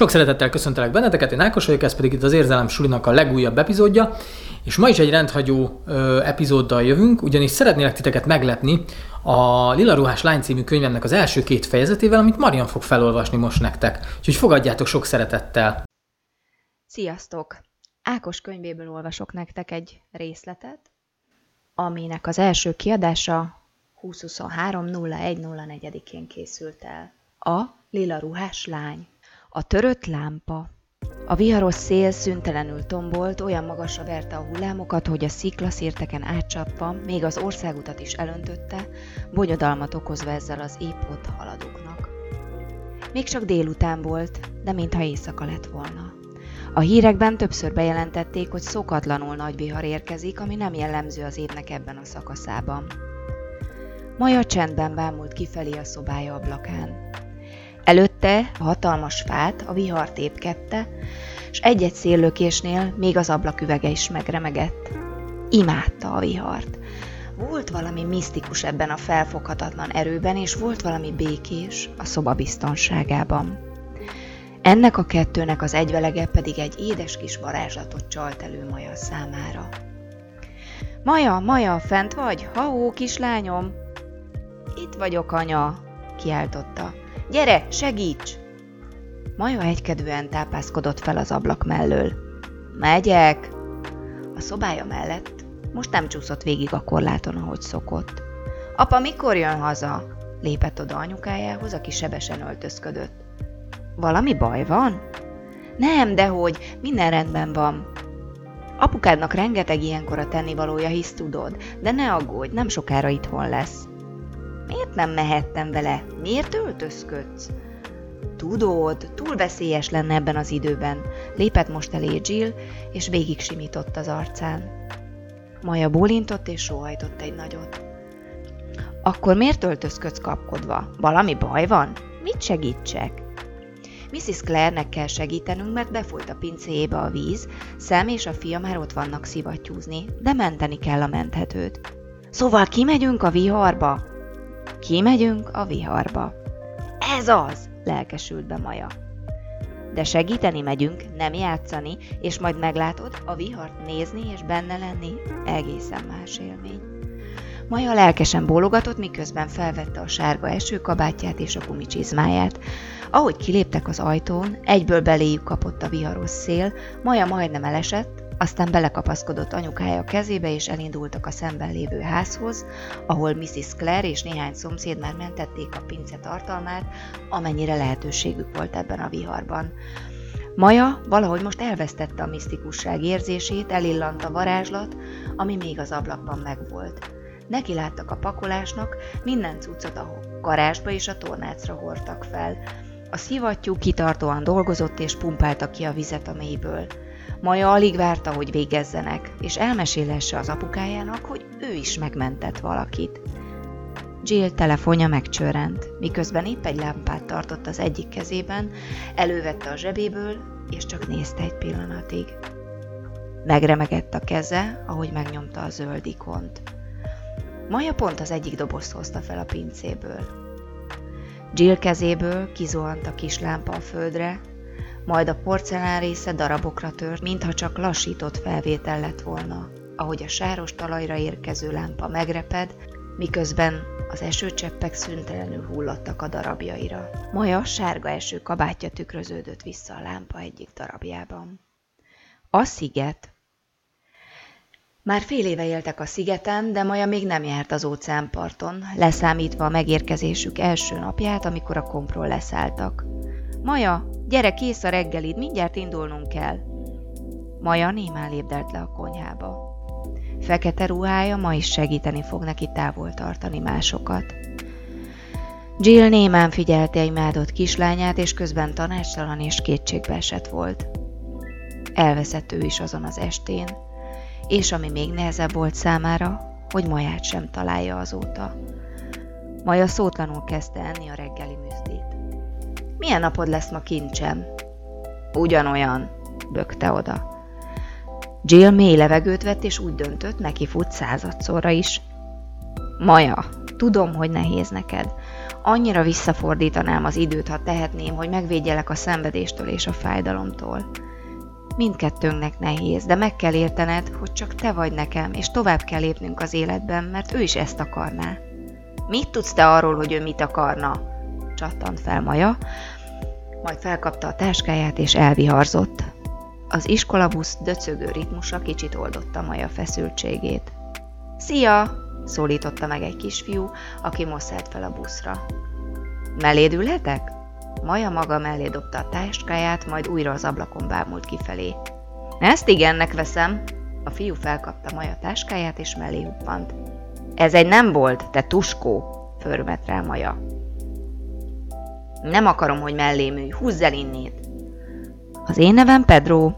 Sok szeretettel köszöntelek benneteket, én Ákos vagyok, ez pedig itt az Érzelem Sulinak a legújabb epizódja, és ma is egy rendhagyó ö, epizóddal jövünk, ugyanis szeretnélek titeket meglepni a Lila Ruhás Lány című könyvemnek az első két fejezetével, amit Marian fog felolvasni most nektek. Úgyhogy fogadjátok sok szeretettel! Sziasztok! Ákos könyvéből olvasok nektek egy részletet, aminek az első kiadása 2023 0104-én készült el. A Lila Ruhás Lány a törött lámpa. A viharos szél szüntelenül tombolt, olyan magasra verte a hullámokat, hogy a sziklaszírteken átcsapva, még az országutat is elöntötte, bonyodalmat okozva ezzel az épp ott haladóknak. Még csak délután volt, de mintha éjszaka lett volna. A hírekben többször bejelentették, hogy szokatlanul nagy vihar érkezik, ami nem jellemző az évnek ebben a szakaszában. Maja csendben bámult kifelé a szobája ablakán. Előtte a hatalmas fát a vihar tépkedte, és egy-egy széllökésnél még az ablaküvege is megremegett. Imádta a vihart. Volt valami misztikus ebben a felfoghatatlan erőben, és volt valami békés a szoba biztonságában. Ennek a kettőnek az egyvelege pedig egy édes kis varázslatot csalt elő Maja számára. Maja, Maja, fent vagy? Ha-ó, kislányom! Itt vagyok, anya, kiáltotta. Gyere, segíts! Maja egykedvűen tápászkodott fel az ablak mellől. Megyek! A szobája mellett most nem csúszott végig a korláton, ahogy szokott. Apa, mikor jön haza? Lépett oda anyukájához, aki sebesen öltözködött. Valami baj van? Nem, dehogy, minden rendben van. Apukádnak rengeteg ilyenkor a tennivalója, hisz tudod, de ne aggódj, nem sokára itthon lesz. Miért nem mehettem vele? Miért öltözködsz? Tudod, túl veszélyes lenne ebben az időben. Lépett most elé Jill, és végig simított az arcán. Maja bólintott és sóhajtott egy nagyot. Akkor miért öltözködsz kapkodva? Valami baj van? Mit segítsek? Mrs. Claire-nek kell segítenünk, mert befolyt a pincéjébe a víz, Szem és a fia már ott vannak szivattyúzni, de menteni kell a menthetőt. Szóval kimegyünk a viharba? Kimegyünk a viharba. Ez az! lelkesült be Maja. De segíteni megyünk, nem játszani, és majd meglátod, a vihart nézni és benne lenni egészen más élmény. Maja lelkesen bólogatott, miközben felvette a sárga esőkabátját és a gumicsizmáját. Ahogy kiléptek az ajtón, egyből beléjük kapott a viharos szél, Maja majdnem elesett, aztán belekapaszkodott anyukája kezébe, és elindultak a szemben lévő házhoz, ahol Mrs. Clare és néhány szomszéd már mentették a pince tartalmát, amennyire lehetőségük volt ebben a viharban. Maja valahogy most elvesztette a misztikusság érzését, elillant a varázslat, ami még az ablakban megvolt. Neki láttak a pakolásnak, minden cuccot a garázsba és a tornácra hordtak fel. A szivattyú kitartóan dolgozott és pumpálta ki a vizet a mélyből. Maja alig várta, hogy végezzenek, és elmesélesse az apukájának, hogy ő is megmentett valakit. Jill telefonja megcsörrent, miközben épp egy lámpát tartott az egyik kezében, elővette a zsebéből, és csak nézte egy pillanatig. Megremegett a keze, ahogy megnyomta a zöld ikont. Maja pont az egyik dobozt hozta fel a pincéből. Jill kezéből kizuhant a kis lámpa a földre, majd a porcelán része darabokra tört, mintha csak lassított felvétel lett volna, ahogy a sáros talajra érkező lámpa megreped, miközben az esőcseppek szüntelenül hullottak a darabjaira. Maja sárga eső kabátja tükröződött vissza a lámpa egyik darabjában. A sziget. Már fél éve éltek a szigeten, de Maja még nem járt az óceánparton, leszámítva a megérkezésük első napját, amikor a kompról leszálltak. Maja, gyere, kész a reggelid, mindjárt indulnunk kell. Maja némán lépdelt le a konyhába. Fekete ruhája ma is segíteni fog neki távol tartani másokat. Jill némán figyelte imádott kislányát, és közben tanácstalan és kétségbe esett volt. Elveszett ő is azon az estén, és ami még nehezebb volt számára, hogy Maját sem találja azóta. Maja szótlanul kezdte enni a reggeli műzdét. Milyen napod lesz ma kincsem? Ugyanolyan, bökte oda. Jill mély levegőt vett, és úgy döntött, neki fut századszorra is. Maja, tudom, hogy nehéz neked. Annyira visszafordítanám az időt, ha tehetném, hogy megvédjelek a szenvedéstől és a fájdalomtól. Mindkettőnknek nehéz, de meg kell értened, hogy csak te vagy nekem, és tovább kell lépnünk az életben, mert ő is ezt akarná. Mit tudsz te arról, hogy ő mit akarna? Csattant fel Maja, majd felkapta a táskáját és elviharzott. Az iskolabusz döcögő ritmusa kicsit oldotta Maja feszültségét. Szia! szólította meg egy kisfiú, aki most fel a buszra. Melléd ülhetek? Maja maga mellé dobta a táskáját, majd újra az ablakon bámult kifelé. Ezt igennek veszem. A fiú felkapta Maja táskáját, és mellé huppant. Ez egy nem volt, te tuskó, förmet rá Maja. Nem akarom, hogy mellém ülj, húzz el innét. Az én nevem Pedro.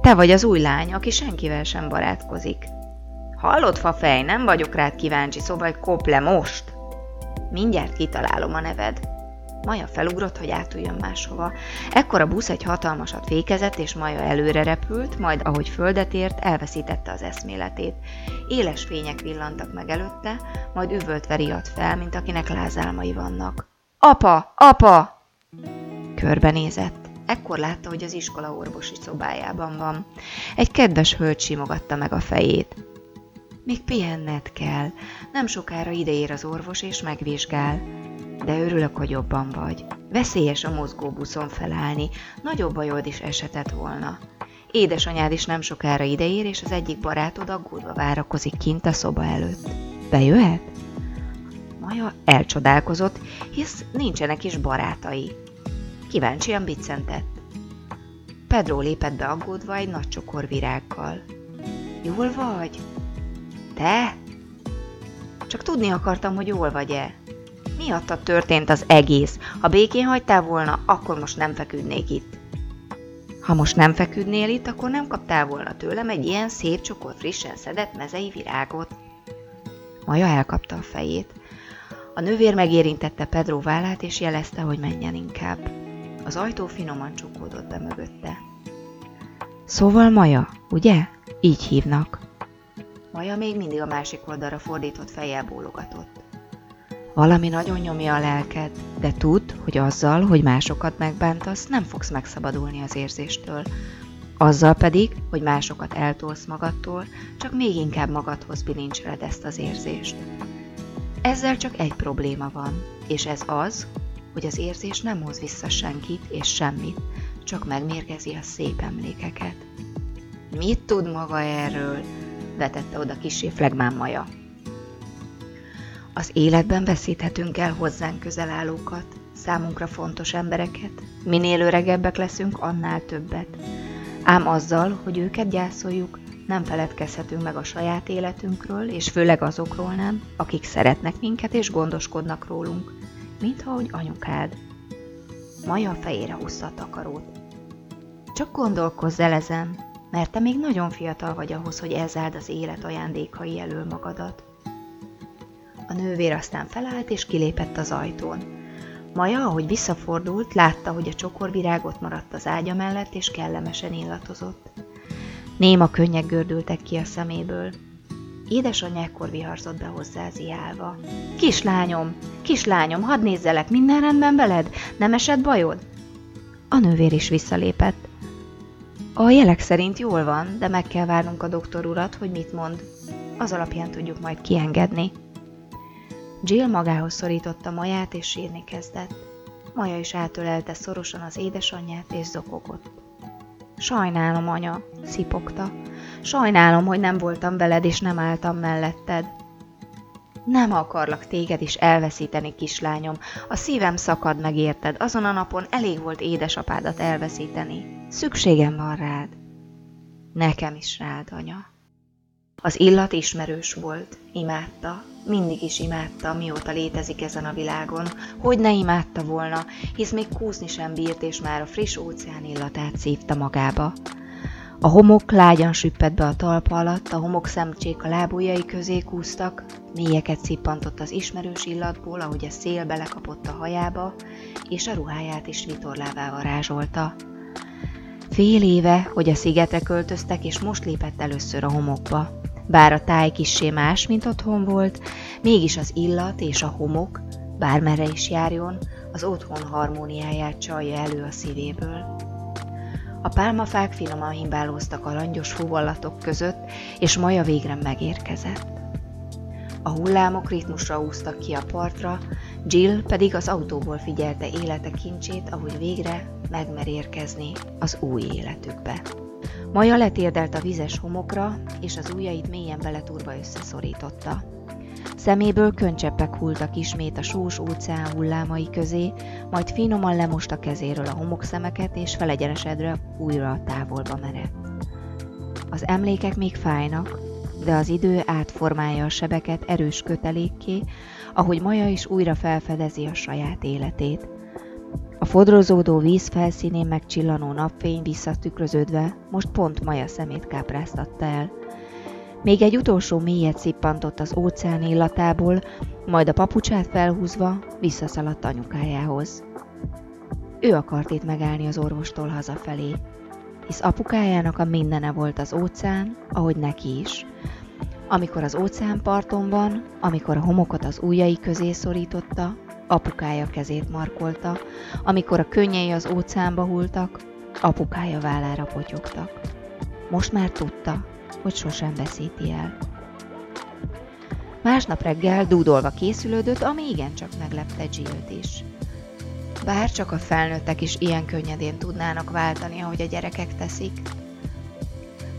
Te vagy az új lány, aki senkivel sem barátkozik. Hallod, fafej, nem vagyok rád kíváncsi, szóval kop le most. Mindjárt kitalálom a neved. Maja felugrott, hogy átuljon máshova. Ekkor a busz egy hatalmasat fékezett, és Maja előre repült, majd ahogy földet ért, elveszítette az eszméletét. Éles fények villantak meg előtte, majd üvöltve riadt fel, mint akinek lázálmai vannak. Apa! Apa! Körbenézett. Ekkor látta, hogy az iskola orvosi szobájában van. Egy kedves hölgy simogatta meg a fejét. Még pihenned kell. Nem sokára ideér az orvos és megvizsgál. De örülök, hogy jobban vagy. Veszélyes a mozgóbuszon felállni, nagyobb bajod is esetett volna. Édesanyád is nem sokára ideér, és az egyik barátod aggódva várakozik kint a szoba előtt. Bejöhet? Maja elcsodálkozott, hisz nincsenek is barátai. Kíváncsian biccentett. Pedro lépett be aggódva egy nagy csokor virággal. Jól vagy? Te? Csak tudni akartam, hogy jól vagy-e. Miatta történt az egész. Ha békén hagytál volna, akkor most nem feküdnék itt. Ha most nem feküdnél itt, akkor nem kaptál volna tőlem egy ilyen szép csokor frissen szedett mezei virágot. Maja elkapta a fejét. A nővér megérintette Pedro vállát, és jelezte, hogy menjen inkább. Az ajtó finoman csukódott be mögötte. Szóval Maja, ugye? Így hívnak. Maja még mindig a másik oldalra fordított fejjel bólogatott. Valami nagyon nyomja a lelked, de tudd, hogy azzal, hogy másokat megbántasz, nem fogsz megszabadulni az érzéstől. Azzal pedig, hogy másokat eltolsz magadtól, csak még inkább magadhoz bilincseled ezt az érzést. Ezzel csak egy probléma van, és ez az, hogy az érzés nem hoz vissza senkit és semmit, csak megmérgezi a szép emlékeket. Mit tud maga erről? vetette oda kisé flegmán maja. Az életben veszíthetünk el hozzánk közel állókat, számunkra fontos embereket. Minél öregebbek leszünk, annál többet. Ám azzal, hogy őket gyászoljuk, nem feledkezhetünk meg a saját életünkről, és főleg azokról nem, akik szeretnek minket és gondoskodnak rólunk, mintha hogy anyukád. Maja a fejére húzta a takarót. Csak gondolkozz el ezen, mert te még nagyon fiatal vagy ahhoz, hogy elzárd az élet ajándékai elől magadat. A nővér aztán felállt és kilépett az ajtón. Maja, ahogy visszafordult, látta, hogy a csokorvirág ott maradt az ágya mellett, és kellemesen illatozott. Néma könnyek gördültek ki a szeméből. Édesanyja ekkor viharzott be hozzá ziálva. Kislányom, kislányom, hadd nézzelek, minden rendben veled? Nem esett bajod? A nővér is visszalépett. A jelek szerint jól van, de meg kell várnunk a doktor urat, hogy mit mond. Az alapján tudjuk majd kiengedni. Jill magához szorította Maját, és sírni kezdett. Maja is átölelte szorosan az édesanyját, és zokogott. Sajnálom, anya, szipogta. Sajnálom, hogy nem voltam veled, és nem álltam melletted. Nem akarlak téged is elveszíteni, kislányom. A szívem szakad meg érted. Azon a napon elég volt édesapádat elveszíteni. Szükségem van rád. Nekem is rád, anya. Az illat ismerős volt, imádta, mindig is imádta, mióta létezik ezen a világon. Hogy ne imádta volna, hisz még kúszni sem bírt, és már a friss óceán illatát szívta magába. A homok lágyan süppett be a talpa alatt, a homok szemcsék a lábujjai közé kúztak, mélyeket szippantott az ismerős illatból, ahogy a szél belekapott a hajába, és a ruháját is vitorlává varázsolta. Fél éve, hogy a szigetre költöztek, és most lépett először a homokba. Bár a táj kissé más, mint otthon volt, mégis az illat és a homok bármerre is járjon, az otthon harmóniáját csalja elő a szívéből. A pálmafák finoman himbálóztak a langyos fuvallatok között, és Maja végre megérkezett. A hullámok ritmusra úztak ki a partra, Jill pedig az autóból figyelte élete kincsét, ahogy végre megmer érkezni az új életükbe. Maja letérdelt a vizes homokra, és az ujjait mélyen beletúrva összeszorította. Szeméből köncseppek hulltak ismét a sós óceán hullámai közé, majd finoman lemosta kezéről a homokszemeket, és felegyenesedve újra a távolba merett. Az emlékek még fájnak, de az idő átformálja a sebeket erős kötelékké, ahogy Maja is újra felfedezi a saját életét. A fodrozódó víz felszínén megcsillanó napfény visszatükröződve most pont Maja szemét kápráztatta el. Még egy utolsó mélyet szippantott az óceán illatából, majd a papucsát felhúzva visszaszaladt anyukájához. Ő akart itt megállni az orvostól hazafelé, hisz apukájának a mindene volt az óceán, ahogy neki is. Amikor az óceánparton van, amikor a homokot az ujjai közé szorította, apukája kezét markolta, amikor a könnyei az óceánba hultak, apukája vállára potyogtak. Most már tudta, hogy sosem veszíti el. Másnap reggel dúdolva készülődött, ami igencsak meglepte Jill-t is. Bár csak a felnőttek is ilyen könnyedén tudnának váltani, ahogy a gyerekek teszik.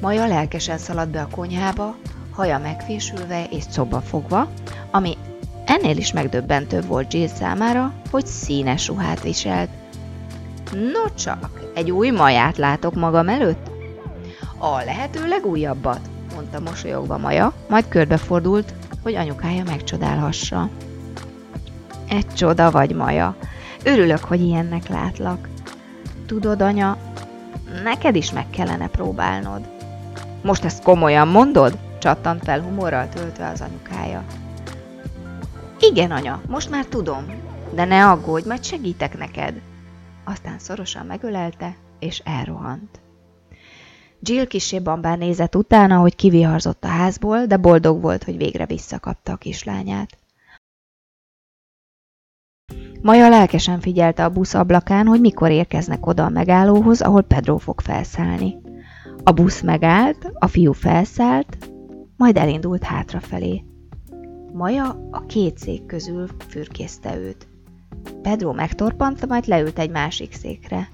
Maja lelkesen szaladt be a konyhába, haja megfésülve és szoba fogva, ami ennél is megdöbbentőbb volt Jill számára, hogy színes ruhát viselt. No csak, egy új maját látok magam előtt? A lehető legújabbat, mondta mosolyogva Maja, majd körbefordult, hogy anyukája megcsodálhassa. Egy csoda vagy, Maja. Örülök, hogy ilyennek látlak. Tudod, anya, neked is meg kellene próbálnod. Most ezt komolyan mondod? csattant fel humorral töltve az anyukája. Igen, anya, most már tudom, de ne aggódj, majd segítek neked. Aztán szorosan megölelte, és elrohant. Jill kisé bambán nézett utána, hogy kiviharzott a házból, de boldog volt, hogy végre visszakapta a kislányát. Maja lelkesen figyelte a busz ablakán, hogy mikor érkeznek oda a megállóhoz, ahol Pedro fog felszállni. A busz megállt, a fiú felszállt, majd elindult hátrafelé. Maja a két szék közül fürkészte őt. Pedro megtorpant, majd leült egy másik székre.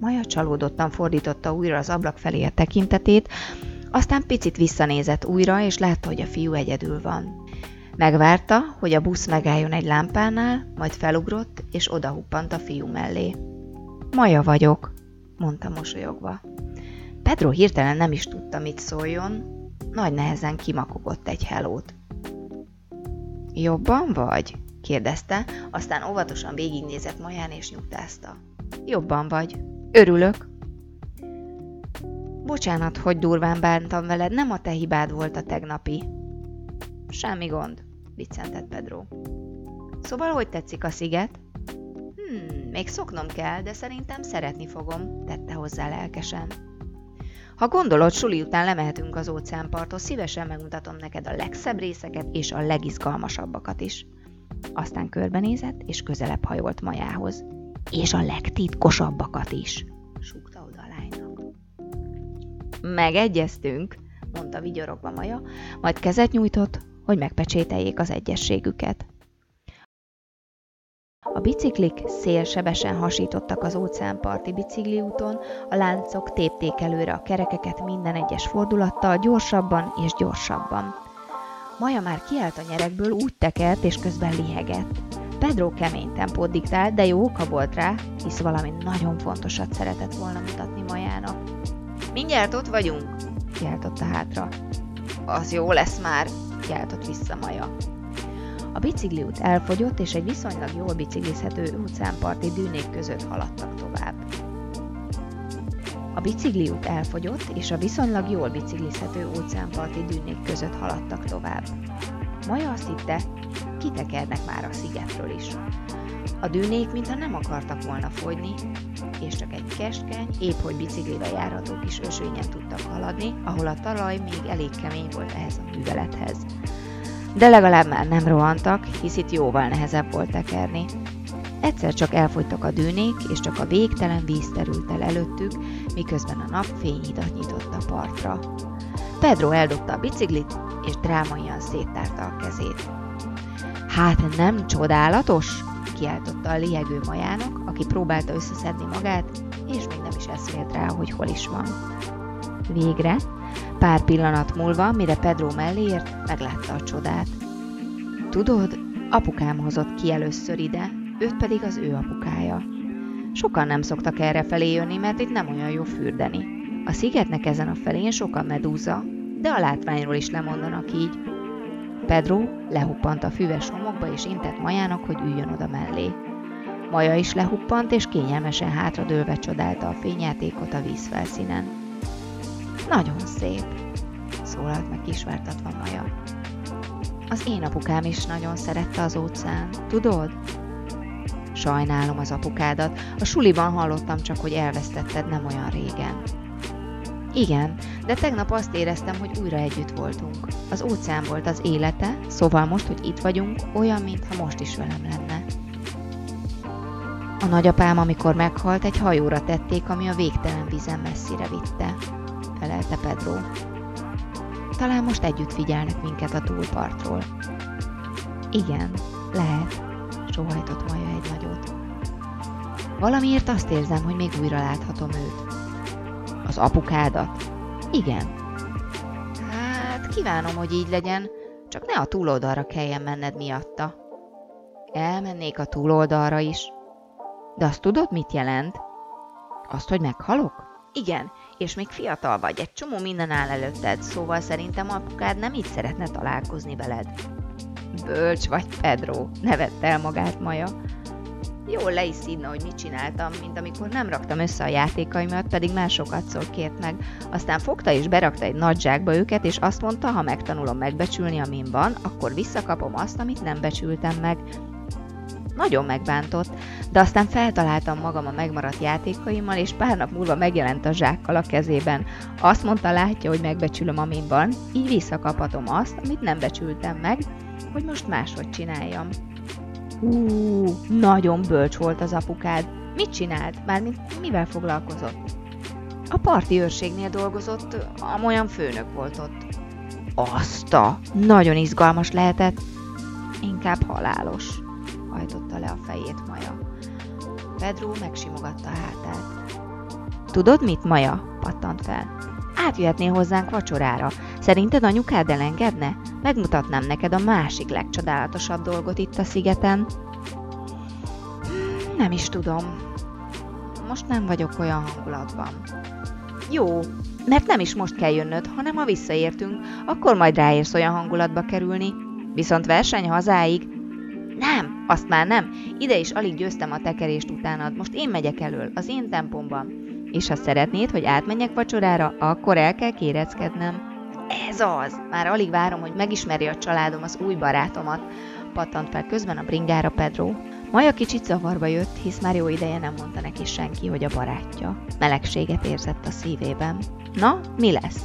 Maja csalódottan fordította újra az ablak felé a tekintetét, aztán picit visszanézett újra, és látta, hogy a fiú egyedül van. Megvárta, hogy a busz megálljon egy lámpánál, majd felugrott, és odahuppant a fiú mellé. Maja vagyok, mondta mosolyogva. Pedro hirtelen nem is tudta, mit szóljon, nagy nehezen kimakogott egy helót. Jobban vagy? kérdezte, aztán óvatosan végignézett Maján és nyugtázta. Jobban vagy. Örülök. Bocsánat, hogy durván bántam veled, nem a te hibád volt a tegnapi. Semmi gond, viccentett Pedro. Szóval hogy tetszik a sziget? Hmm, még szoknom kell, de szerintem szeretni fogom, tette hozzá lelkesen. Ha gondolod, suli után lemehetünk az óceánparthoz, szívesen megmutatom neked a legszebb részeket és a legizgalmasabbakat is. Aztán körbenézett, és közelebb hajolt majához. És a legtitkosabbakat is, súgta oda a lánynak. Megegyeztünk, mondta vigyorogva Maja, majd kezet nyújtott, hogy megpecsételjék az egyességüket. A biciklik szélsebesen hasítottak az óceánparti bicikliúton, a láncok tépték előre a kerekeket minden egyes fordulattal, gyorsabban és gyorsabban. Maja már kiállt a nyerekből, úgy tekert és közben lihegett. Pedro kemény tempót diktált, de jó oka volt rá, hisz valami nagyon fontosat szeretett volna mutatni Majának. Mindjárt ott vagyunk, kiáltotta hátra. Az jó lesz már, kiáltott vissza Maja. A bicikliút elfogyott, és egy viszonylag jól biciklizhető óceánparti dűnék között haladtak tovább. A bicikliút elfogyott, és a viszonylag jól biciklizhető óceánparti dűnék között haladtak tovább. Maja azt hitte, kitekernek már a szigetről is. A dűnék mintha nem akartak volna fogyni, és csak egy keskeny, épp hogy biciklivel járható kis ösvényen tudtak haladni, ahol a talaj még elég kemény volt ehhez a művelethez. De legalább már nem rohantak, hisz itt jóval nehezebb volt tekerni. Egyszer csak elfogytak a dűnék, és csak a végtelen víz terült el előttük, miközben a nap fényhidat nyitott a partra. Pedro eldobta a biciklit, és drámaian széttárta a kezét. Hát nem csodálatos? Kiáltotta a liegő majának, aki próbálta összeszedni magát, és még nem is eszmélt rá, hogy hol is van. Végre, pár pillanat múlva, mire Pedro mellé ért, meglátta a csodát. Tudod, apukám hozott ki először ide, őt pedig az ő apukája. Sokan nem szoktak erre felé jönni, mert itt nem olyan jó fürdeni. A szigetnek ezen a felén sokan medúza, de a látványról is lemondanak így. Pedro lehuppant a füves homokba és intett Majának, hogy üljön oda mellé. Maja is lehuppant és kényelmesen hátradőlve csodálta a fényjátékot a vízfelszínen. Nagyon szép, szólalt meg kisvártatva Maja. Az én apukám is nagyon szerette az óceán, tudod? Sajnálom az apukádat, a suliban hallottam csak, hogy elvesztetted nem olyan régen. Igen, de tegnap azt éreztem, hogy újra együtt voltunk. Az óceán volt az élete, szóval most, hogy itt vagyunk, olyan, mintha most is velem lenne. A nagyapám, amikor meghalt, egy hajóra tették, ami a végtelen vízen messzire vitte, felelte Pedro. Talán most együtt figyelnek minket a túlpartról. Igen, lehet, sóhajtott Maja egy nagyot. Valamiért azt érzem, hogy még újra láthatom őt. Az apukádat? Igen. Hát, kívánom, hogy így legyen, csak ne a túloldalra kelljen menned miatta. Elmennék a túloldalra is. De azt tudod, mit jelent? Azt, hogy meghalok? Igen, és még fiatal vagy, egy csomó minden áll előtted, szóval szerintem apukád nem így szeretne találkozni veled. Bölcs vagy, Pedro, nevette el magát Maja. Jól le is szídna, hogy mit csináltam, mint amikor nem raktam össze a játékaimat, pedig már szól kért meg. Aztán fogta és berakta egy nagy zsákba őket, és azt mondta, ha megtanulom megbecsülni, amin van, akkor visszakapom azt, amit nem becsültem meg. Nagyon megbántott, de aztán feltaláltam magam a megmaradt játékaimmal, és pár nap múlva megjelent a zsákkal a kezében. Azt mondta, látja, hogy megbecsülöm, amin van, így visszakaphatom azt, amit nem becsültem meg, hogy most máshogy csináljam. Hú, nagyon bölcs volt az apukád. Mit csinált? Mármint mivel foglalkozott? A parti őrségnél dolgozott, amolyan főnök volt ott. Azta! Nagyon izgalmas lehetett. Inkább halálos, hajtotta le a fejét Maja. Pedro megsimogatta a hátát. Tudod mit, Maja? pattant fel. Átjöhetnél hozzánk vacsorára. Szerinted anyukád elengedne? Megmutatnám neked a másik legcsodálatosabb dolgot itt a szigeten. Nem is tudom. Most nem vagyok olyan hangulatban. Jó, mert nem is most kell jönnöd, hanem ha visszaértünk, akkor majd ráérsz olyan hangulatba kerülni. Viszont verseny hazáig? Nem, azt már nem. Ide is alig győztem a tekerést utánad. Most én megyek elől, az én tempomban. És ha szeretnéd, hogy átmenjek vacsorára, akkor el kell kéreckednem. Ez az! Már alig várom, hogy megismerje a családom az új barátomat. Pattant fel közben a bringára Pedro. Maja kicsit zavarba jött, hisz már jó ideje nem mondta neki senki, hogy a barátja. Melegséget érzett a szívében. Na, mi lesz?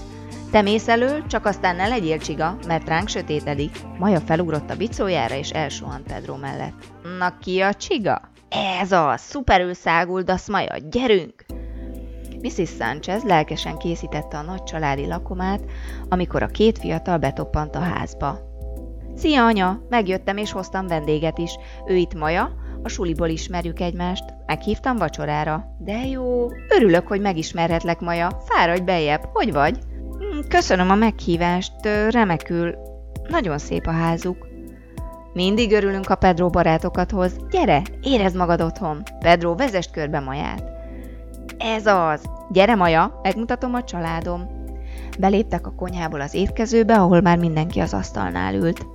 Te mész elől, csak aztán ne legyél csiga, mert ránk sötétedik. Maja felugrott a bicójára és elsuhant Pedro mellett. Na ki a csiga? Ez az, szuperül száguldasz, Maja, gyerünk! Mrs. Sanchez lelkesen készítette a nagy családi lakomát, amikor a két fiatal betoppant a házba. Szia, anya! Megjöttem és hoztam vendéget is. Ő itt Maja, a suliból ismerjük egymást. Meghívtam vacsorára. De jó, örülök, hogy megismerhetlek, Maja. Fáradj bejebb, hogy vagy? Hm, köszönöm a meghívást, remekül. Nagyon szép a házuk. Mindig örülünk, a Pedro barátokat hoz. Gyere, érezd magad otthon. Pedro, vezest körbe Maját. Ez az! Gyere, Maja, megmutatom a családom. Beléptek a konyhából az étkezőbe, ahol már mindenki az asztalnál ült.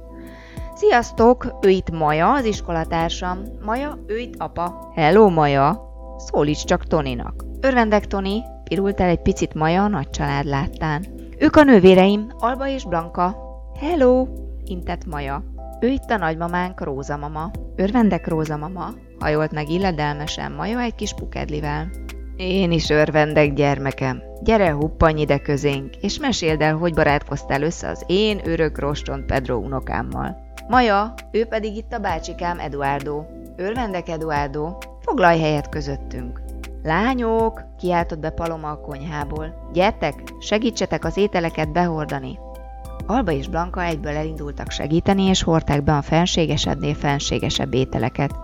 Sziasztok, ő itt Maja, az iskolatársam. Maja, ő itt apa. Hello, Maja! Szólíts csak Toninak. Örvendek, Toni, pirult el egy picit Maja a nagy család láttán. Ők a nővéreim, Alba és Blanka. Hello, intett Maja. Ő itt a nagymamánk, Róza mama. Örvendek, Róza mama, hajolt meg illedelmesen Maja egy kis pukedlivel. Én is örvendek, gyermekem. Gyere, huppanj ide közénk, és meséld el, hogy barátkoztál össze az én örök rostont Pedro unokámmal. Maja, ő pedig itt a bácsikám Eduardo. Örvendek, Eduardo, foglalj helyet közöttünk. Lányok, kiáltott be Paloma a konyhából. Gyertek, segítsetek az ételeket behordani. Alba és Blanka egyből elindultak segíteni, és hordták be a fenségesebbnél fenségesebb ételeket.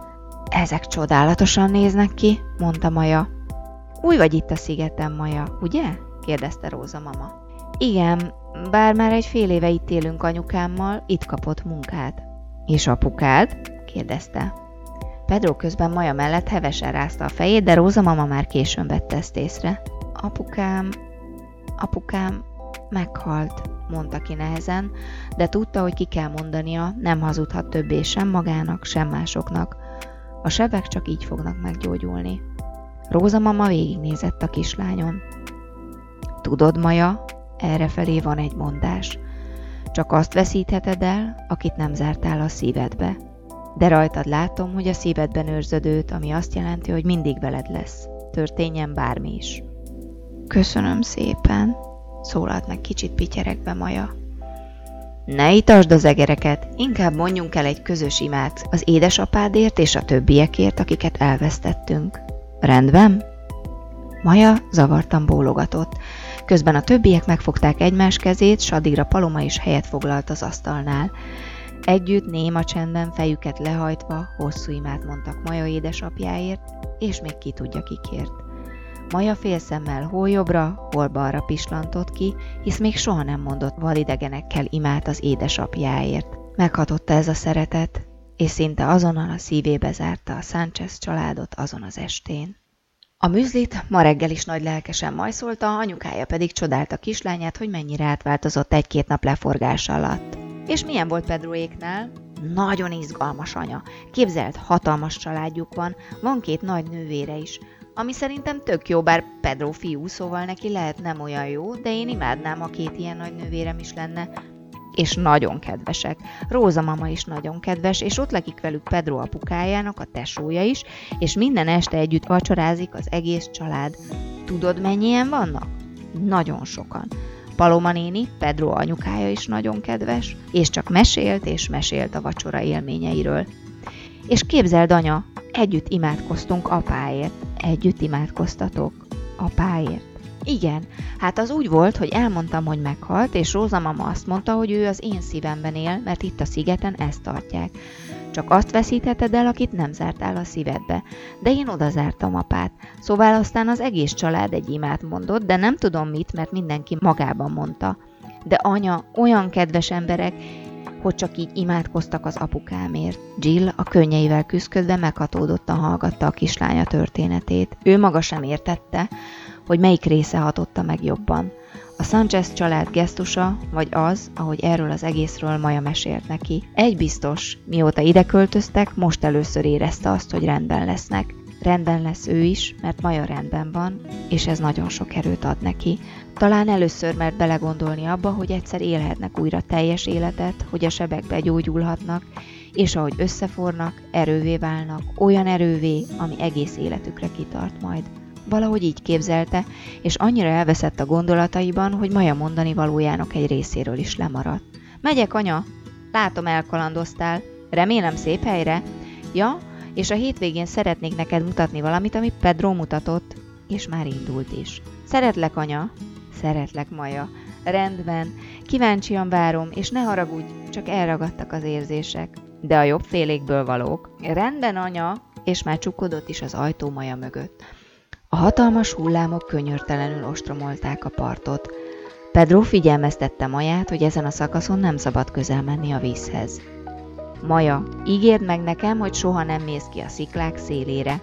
Ezek csodálatosan néznek ki, mondta Maja. Új vagy itt a szigeten, Maja, ugye? kérdezte Róza mama. Igen, bár már egy fél éve itt élünk anyukámmal, itt kapott munkát. És apukád? kérdezte. Pedro közben Maja mellett hevesen rázta a fejét, de Róza mama már későn vette ezt észre. Apukám, apukám meghalt, mondta ki nehezen, de tudta, hogy ki kell mondania, nem hazudhat többé sem magának, sem másoknak. A sebek csak így fognak meggyógyulni. Róza mama végignézett a kislányon. Tudod, Maja, errefelé van egy mondás. Csak azt veszítheted el, akit nem zártál a szívedbe. De rajtad látom, hogy a szívedben őrzöd őt, ami azt jelenti, hogy mindig veled lesz. Történjen bármi is. Köszönöm szépen, szólalt meg kicsit pityerekbe Maja. Ne itasd az egereket, inkább mondjunk el egy közös imát az édesapádért és a többiekért, akiket elvesztettünk. Rendben? Maja zavartan bólogatott. Közben a többiek megfogták egymás kezét, s addigra Paloma is helyet foglalt az asztalnál. Együtt néma csendben fejüket lehajtva hosszú imát mondtak Maja édesapjáért, és még ki tudja kikért. Maja félszemmel hol jobbra, hol balra pislantott ki, hisz még soha nem mondott validegenekkel imát az édesapjáért. Meghatotta ez a szeretet, és szinte azonnal a szívébe zárta a Sánchez családot azon az estén. A műzlit ma reggel is nagy lelkesen majszolta, anyukája pedig csodálta kislányát, hogy mennyire átváltozott egy-két nap leforgás alatt. És milyen volt Pedroéknál? Nagyon izgalmas anya. Képzelt, hatalmas családjuk van, van két nagy nővére is. Ami szerintem tök jó, bár Pedro fiú, szóval neki lehet nem olyan jó, de én imádnám, ha két ilyen nagy nővérem is lenne. És nagyon kedvesek. Róza mama is nagyon kedves, és ott lakik velük Pedro apukájának, a tesója is, és minden este együtt vacsorázik az egész család. Tudod, mennyien vannak? Nagyon sokan. Paloma néni, Pedro anyukája is nagyon kedves, és csak mesélt és mesélt a vacsora élményeiről. És képzeld, anya, együtt imádkoztunk apáért. Együtt imádkoztatok apáért. Igen, hát az úgy volt, hogy elmondtam, hogy meghalt, és Róza mama azt mondta, hogy ő az én szívemben él, mert itt a szigeten ezt tartják. Csak azt veszítheted el, akit nem zártál a szívedbe. De én oda zártam apát. Szóval aztán az egész család egy imát mondott, de nem tudom mit, mert mindenki magában mondta. De anya, olyan kedves emberek, hogy csak így imádkoztak az apukámért. Jill a könnyeivel küzdködve meghatódottan hallgatta a kislánya történetét. Ő maga sem értette, hogy melyik része hatotta meg jobban. A Sanchez család gesztusa, vagy az, ahogy erről az egészről Maja mesélt neki. Egy biztos, mióta ide költöztek, most először érezte azt, hogy rendben lesznek. Rendben lesz ő is, mert Maja rendben van, és ez nagyon sok erőt ad neki. Talán először mert belegondolni abba, hogy egyszer élhetnek újra teljes életet, hogy a sebek begyógyulhatnak, és ahogy összefornak, erővé válnak, olyan erővé, ami egész életükre kitart majd. Valahogy így képzelte, és annyira elveszett a gondolataiban, hogy Maja mondani valójának egy részéről is lemaradt. Megyek, anya! Látom, elkalandoztál. Remélem szép helyre? Ja, és a hétvégén szeretnék neked mutatni valamit, amit Pedro mutatott, és már indult is. Szeretlek, anya? Szeretlek, Maja. Rendben, kíváncsian várom, és ne haragudj, csak elragadtak az érzések. De a jobb félékből valók. Rendben, anya, és már csukodott is az ajtó Maja mögött. A hatalmas hullámok könyörtelenül ostromolták a partot. Pedro figyelmeztette Maját, hogy ezen a szakaszon nem szabad közel menni a vízhez. Maja, ígérd meg nekem, hogy soha nem mész ki a sziklák szélére.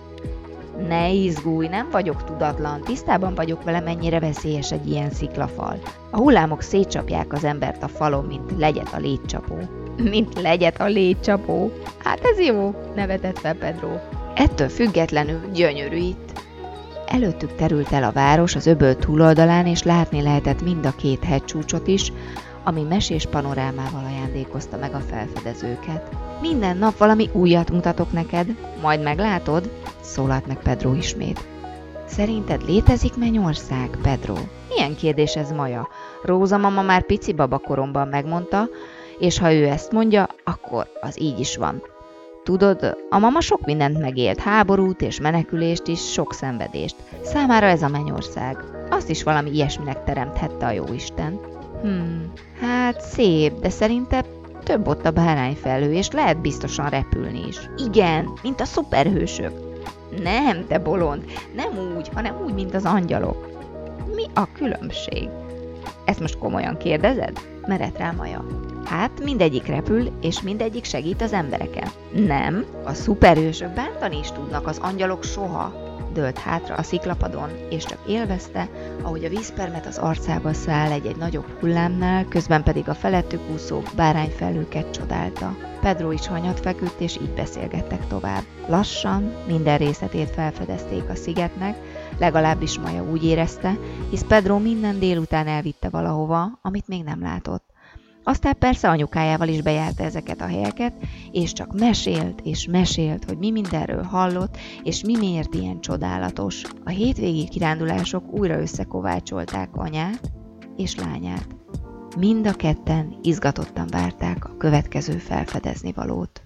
Ne izgulj, nem vagyok tudatlan, tisztában vagyok vele, mennyire veszélyes egy ilyen sziklafal. A hullámok szétcsapják az embert a falon, mint legyet a létcsapó. Mint legyet a létcsapó. Hát ez jó, nevetett fel Pedro. Ettől függetlenül gyönyörű itt. Előttük terült el a város az öböl túloldalán, és látni lehetett mind a két hegycsúcsot is, ami mesés panorámával ajándékozta meg a felfedezőket. Minden nap valami újat mutatok neked, majd meglátod, szólalt meg Pedro ismét. Szerinted létezik mennyország, Pedro? Milyen kérdés ez, Maja? Róza mama már pici babakoromban megmondta, és ha ő ezt mondja, akkor az így is van. Tudod, a mama sok mindent megélt, háborút és menekülést is, sok szenvedést. Számára ez a mennyország. Azt is valami ilyesminek teremthette a jóisten. Hmm, hát szép, de szerintem több ott a bárányfelhő, és lehet biztosan repülni is. Igen, mint a szuperhősök. Nem, te bolond, nem úgy, hanem úgy, mint az angyalok. Mi a különbség? Ezt most komolyan kérdezed? Meret rá Maja. Hát mindegyik repül, és mindegyik segít az embereken. Nem, a szuperhősök bántani is tudnak, az angyalok soha. Dőlt hátra a sziklapadon, és csak élvezte, ahogy a vízpermet az arcába száll egy-egy nagyobb hullámnál, közben pedig a felettük úszó bárányfelőket csodálta. Pedro is hanyat feküdt, és így beszélgettek tovább. Lassan minden részletét felfedezték a szigetnek, legalábbis Maja úgy érezte, hisz Pedro minden délután elvitte valahova, amit még nem látott. Aztán persze anyukájával is bejárta ezeket a helyeket, és csak mesélt és mesélt, hogy mi mindenről hallott, és mi miért ilyen csodálatos. A hétvégi kirándulások újra összekovácsolták anyát és lányát. Mind a ketten izgatottan várták a következő felfedezni valót.